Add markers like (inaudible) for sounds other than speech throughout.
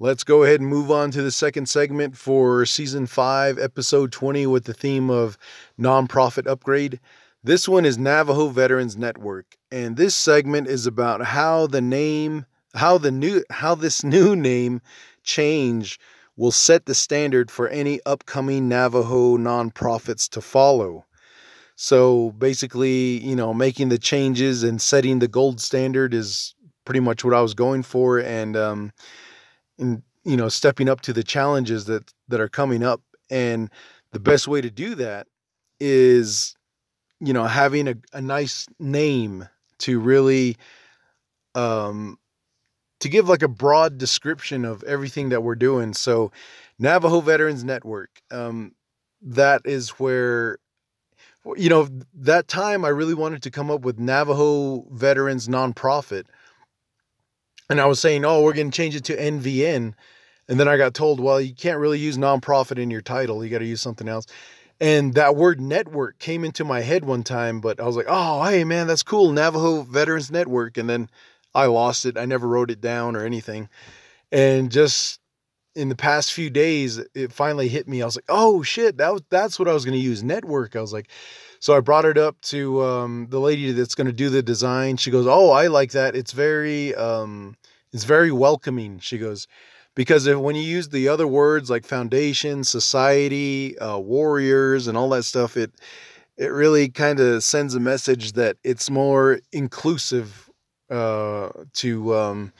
Let's go ahead and move on to the second segment for season 5, episode 20 with the theme of nonprofit upgrade. This one is Navajo Veterans Network, and this segment is about how the name, how the new how this (laughs) new name change will set the standard for any upcoming Navajo nonprofits to follow. So basically, you know, making the changes and setting the gold standard is pretty much what I was going for, and um, and you know, stepping up to the challenges that that are coming up. And the best way to do that is, you know, having a, a nice name to really um to give like a broad description of everything that we're doing. So Navajo Veterans Network, um, that is where you know, that time I really wanted to come up with Navajo Veterans Nonprofit. And I was saying, oh, we're going to change it to NVN. And then I got told, well, you can't really use nonprofit in your title. You got to use something else. And that word network came into my head one time, but I was like, oh, hey, man, that's cool. Navajo Veterans Network. And then I lost it. I never wrote it down or anything. And just in the past few days, it finally hit me. I was like, oh shit, that was that's what I was going to use. Network. I was like, so I brought it up to um, the lady that's going to do the design. She goes, oh, I like that. It's very, um, it's very welcoming. She goes, because if, when you use the other words like foundation, society, uh, warriors, and all that stuff, it it really kind of sends a message that it's more inclusive uh, to um,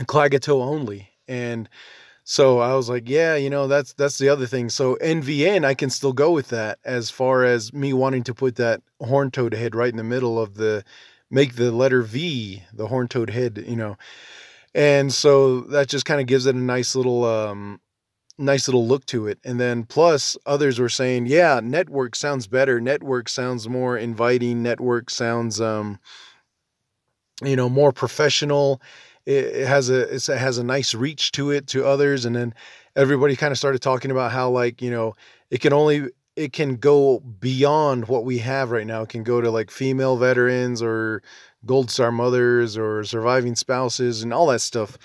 Klagetoh only and so I was like, yeah, you know, that's that's the other thing. So NVN, I can still go with that as far as me wanting to put that horn toad head right in the middle of the make the letter V the horn toad head, you know. And so that just kind of gives it a nice little um nice little look to it. And then plus others were saying, yeah, network sounds better. Network sounds more inviting. Network sounds um you know, more professional it, has a it has a nice reach to it to others and then everybody kind of started talking about how like you know it can only it can go beyond what we have right now. It can go to like female veterans or gold star mothers or surviving spouses and all that stuff.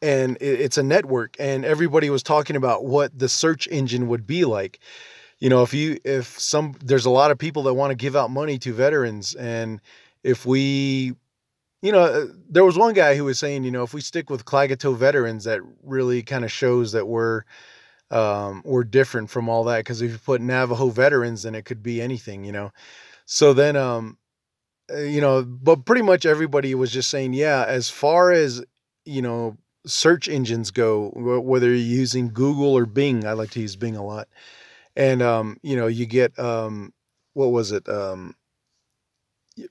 And it, it's a network and everybody was talking about what the search engine would be like. You know if you if some there's a lot of people that want to give out money to veterans and if we you know, uh, there was one guy who was saying, you know, if we stick with Klagetoh veterans, that really kind of shows that we're um, we're different from all that. Because if you put Navajo veterans, then it could be anything, you know. So then, um, uh, you know, but pretty much everybody was just saying, yeah, as far as you know, search engines go, whether you're using Google or Bing, I like to use Bing a lot, and um, you know, you get um, what was it? Um,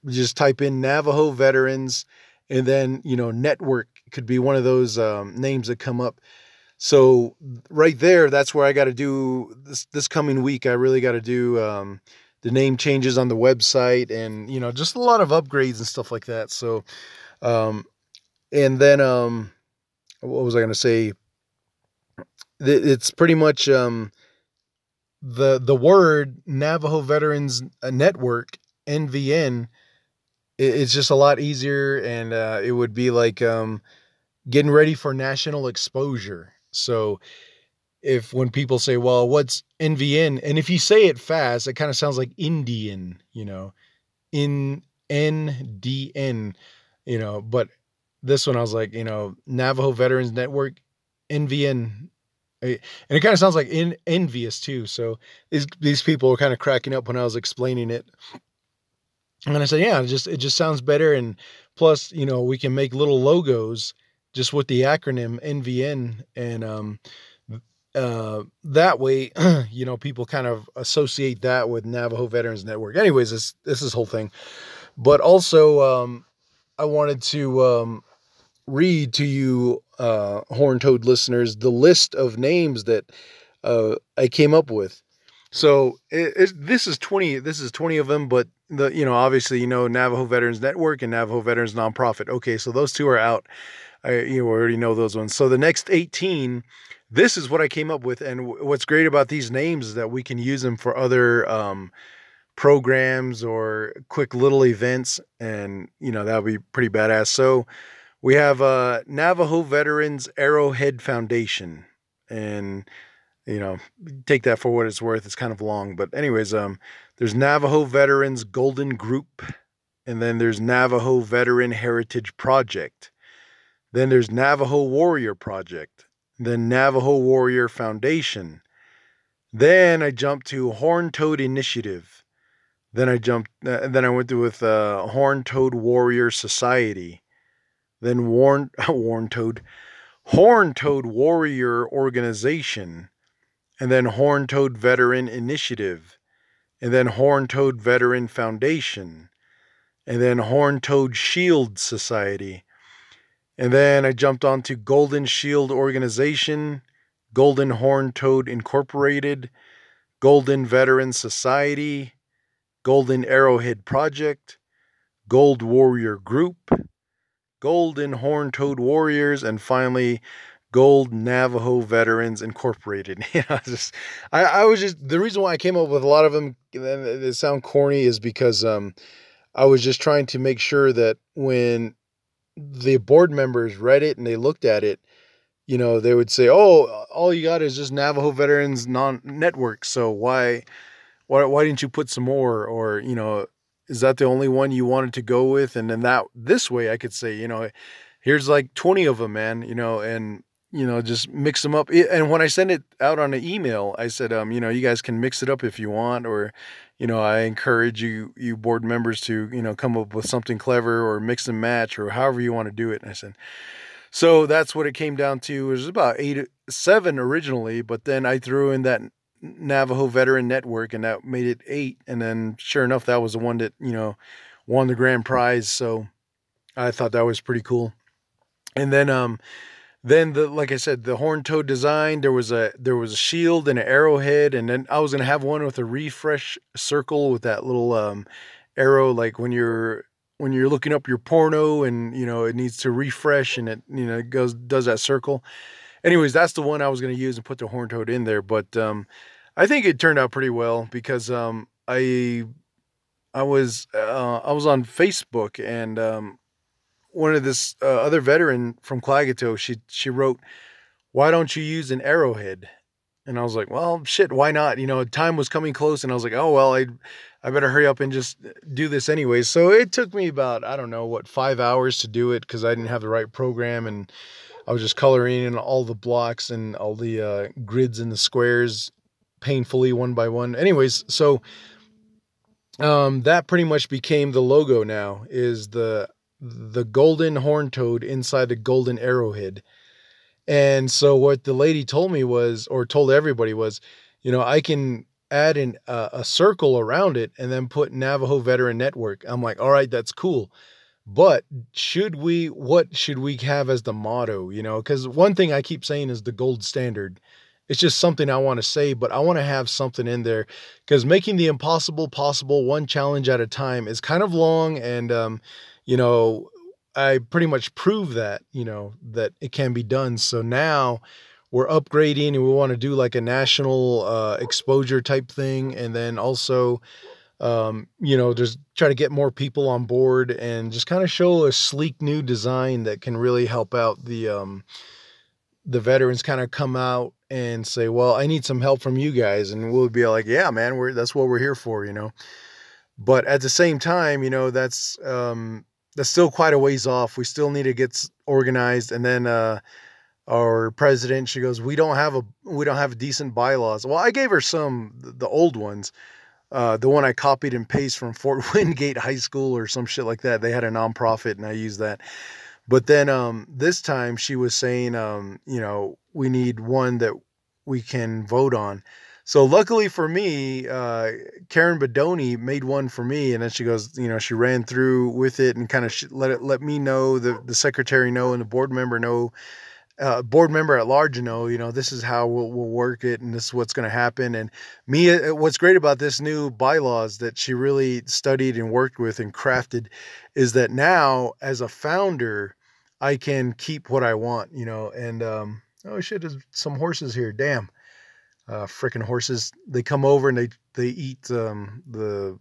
just type in Navajo veterans and then, you know, network could be one of those um, names that come up. So right there, that's where I got to do this, this coming week. I really got to do um, the name changes on the website and, you know, just a lot of upgrades and stuff like that. So, um, and then, um, what was I going to say? It's pretty much, um, the, the word Navajo Veterans Network, NVN, it's just a lot easier and uh, it would be like um, getting ready for national exposure. So if when people say well what's nvn and if you say it fast it kind of sounds like indian you know in ndn you know but this one i was like you know navajo veterans network nvn eh, and it kind of sounds like in, envious too. So these, these people were kind of cracking up when i was explaining it and I said, yeah, it just it just sounds better. And plus, you know, we can make little logos just with the acronym NVN, and um, uh, that way, (clears throat) you know, people kind of associate that with Navajo Veterans Network. Anyways, this this is whole thing. But also, um, I wanted to um, read to you, uh, Horn Toad listeners, the list of names that uh, I came up with. So it, it, this is 20, this is 20 of them, but the, you know, obviously, you know, Navajo Veterans Network and Navajo Veterans Nonprofit. Okay. So those two are out. I, you already know those ones. So the next 18, this is what I came up with. And what's great about these names is that we can use them for other, um, programs or quick little events. And, you know, that would be pretty badass. So we have uh, Navajo Veterans Arrowhead Foundation, and you know, take that for what it's worth. It's kind of long, but anyways, um, there's Navajo Veterans Golden Group, and then there's Navajo Veteran Heritage Project. Then there's Navajo Warrior Project, then Navajo Warrior Foundation. Then I jumped to Horn Toad Initiative. Then I jumped. Uh, then I went to with uh, Horn Toad Warrior Society. Then Warn (laughs) Warn Toad, Horn Toad Warrior Organization, and then Horn Toad Veteran Initiative, and then Horn Toad Veteran Foundation, and then Horn Toad Shield Society, and then I jumped onto Golden Shield Organization, Golden Horn Toad Incorporated, Golden Veteran Society, Golden Arrowhead Project, Gold Warrior Group, Golden Horn Toad Warriors, and finally Gold Navajo Veterans Incorporated. (laughs) you know, just I, I was just the reason why I came up with a lot of them. They sound corny is because um, I was just trying to make sure that when the board members read it and they looked at it, you know, they would say, "Oh, all you got is just Navajo Veterans non network. So why, why, why didn't you put some more? Or you know, is that the only one you wanted to go with? And then that this way, I could say, you know, here's like twenty of them, man. You know, and you know, just mix them up. And when I send it out on an email, I said, um, you know, you guys can mix it up if you want, or you know, I encourage you, you board members to, you know, come up with something clever or mix and match or however you want to do it. And I said, so that's what it came down to. It was about eight, seven originally, but then I threw in that Navajo Veteran Network and that made it eight. And then sure enough, that was the one that, you know, won the grand prize. So I thought that was pretty cool. And then, um, then the like I said, the horn toad design. There was a there was a shield and an arrowhead, and then I was gonna have one with a refresh circle with that little um, arrow, like when you're when you're looking up your porno and you know it needs to refresh and it you know goes does that circle. Anyways, that's the one I was gonna use and put the horn toad in there, but um, I think it turned out pretty well because um, I I was uh, I was on Facebook and um, one of this uh, other veteran from Klagetoh, she she wrote, "Why don't you use an arrowhead?" And I was like, "Well, shit, why not?" You know, time was coming close, and I was like, "Oh well, I I better hurry up and just do this anyways." So it took me about I don't know what five hours to do it because I didn't have the right program and I was just coloring in all the blocks and all the uh, grids and the squares painfully one by one. Anyways, so um, that pretty much became the logo now is the the golden horn toad inside the golden arrowhead. And so what the lady told me was, or told everybody was, you know, I can add an, uh, a circle around it and then put Navajo Veteran Network. I'm like, all right, that's cool. But should we, what should we have as the motto? You know, because one thing I keep saying is the gold standard. It's just something I want to say, but I want to have something in there because making the impossible possible one challenge at a time is kind of long and, um, you know, I pretty much proved that, you know, that it can be done. So now we're upgrading and we want to do like a national uh, exposure type thing. And then also, um, you know, just try to get more people on board and just kind of show a sleek new design that can really help out the, um, the veterans kind of come out and say, well, I need some help from you guys. And we'll be like, yeah, man, we're, that's what we're here for, you know? But at the same time, you know, that's, um, that's still quite a ways off. We still need to get organized. And then uh, our president, she goes, "We don't have a we don't have decent bylaws." Well, I gave her some the old ones. Uh, the one I copied and pasted from Fort (laughs) Wingate High School or some shit like that. They had a nonprofit, and I used that. But then um, this time she was saying, um, you know, we need one that we can vote on. So luckily for me, uh, Karen Bedoni made one for me, and then she goes, you know, she ran through with it and kind of let it let me know the the secretary know and the board member know, uh, board member at large know, you know, this is how we'll, we'll work it and this is what's going to happen. And me, uh, what's great about this new bylaws that she really studied and worked with and crafted, is that now as a founder, I can keep what I want, you know, and um, oh shit, there's some horses here, damn uh, freaking horses. They come over and they they eat um, the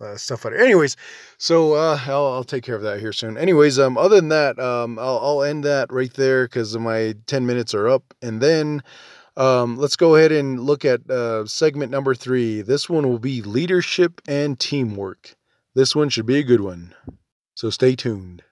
uh, stuff out. Here. Anyways, so uh, I'll, I'll take care of that here soon. Anyways, um, other than that, um, I'll, I'll end that right there because my ten minutes are up, and then. Um, let's go ahead and look at uh, segment number three. This one will be leadership and teamwork. This one should be a good one. So stay tuned.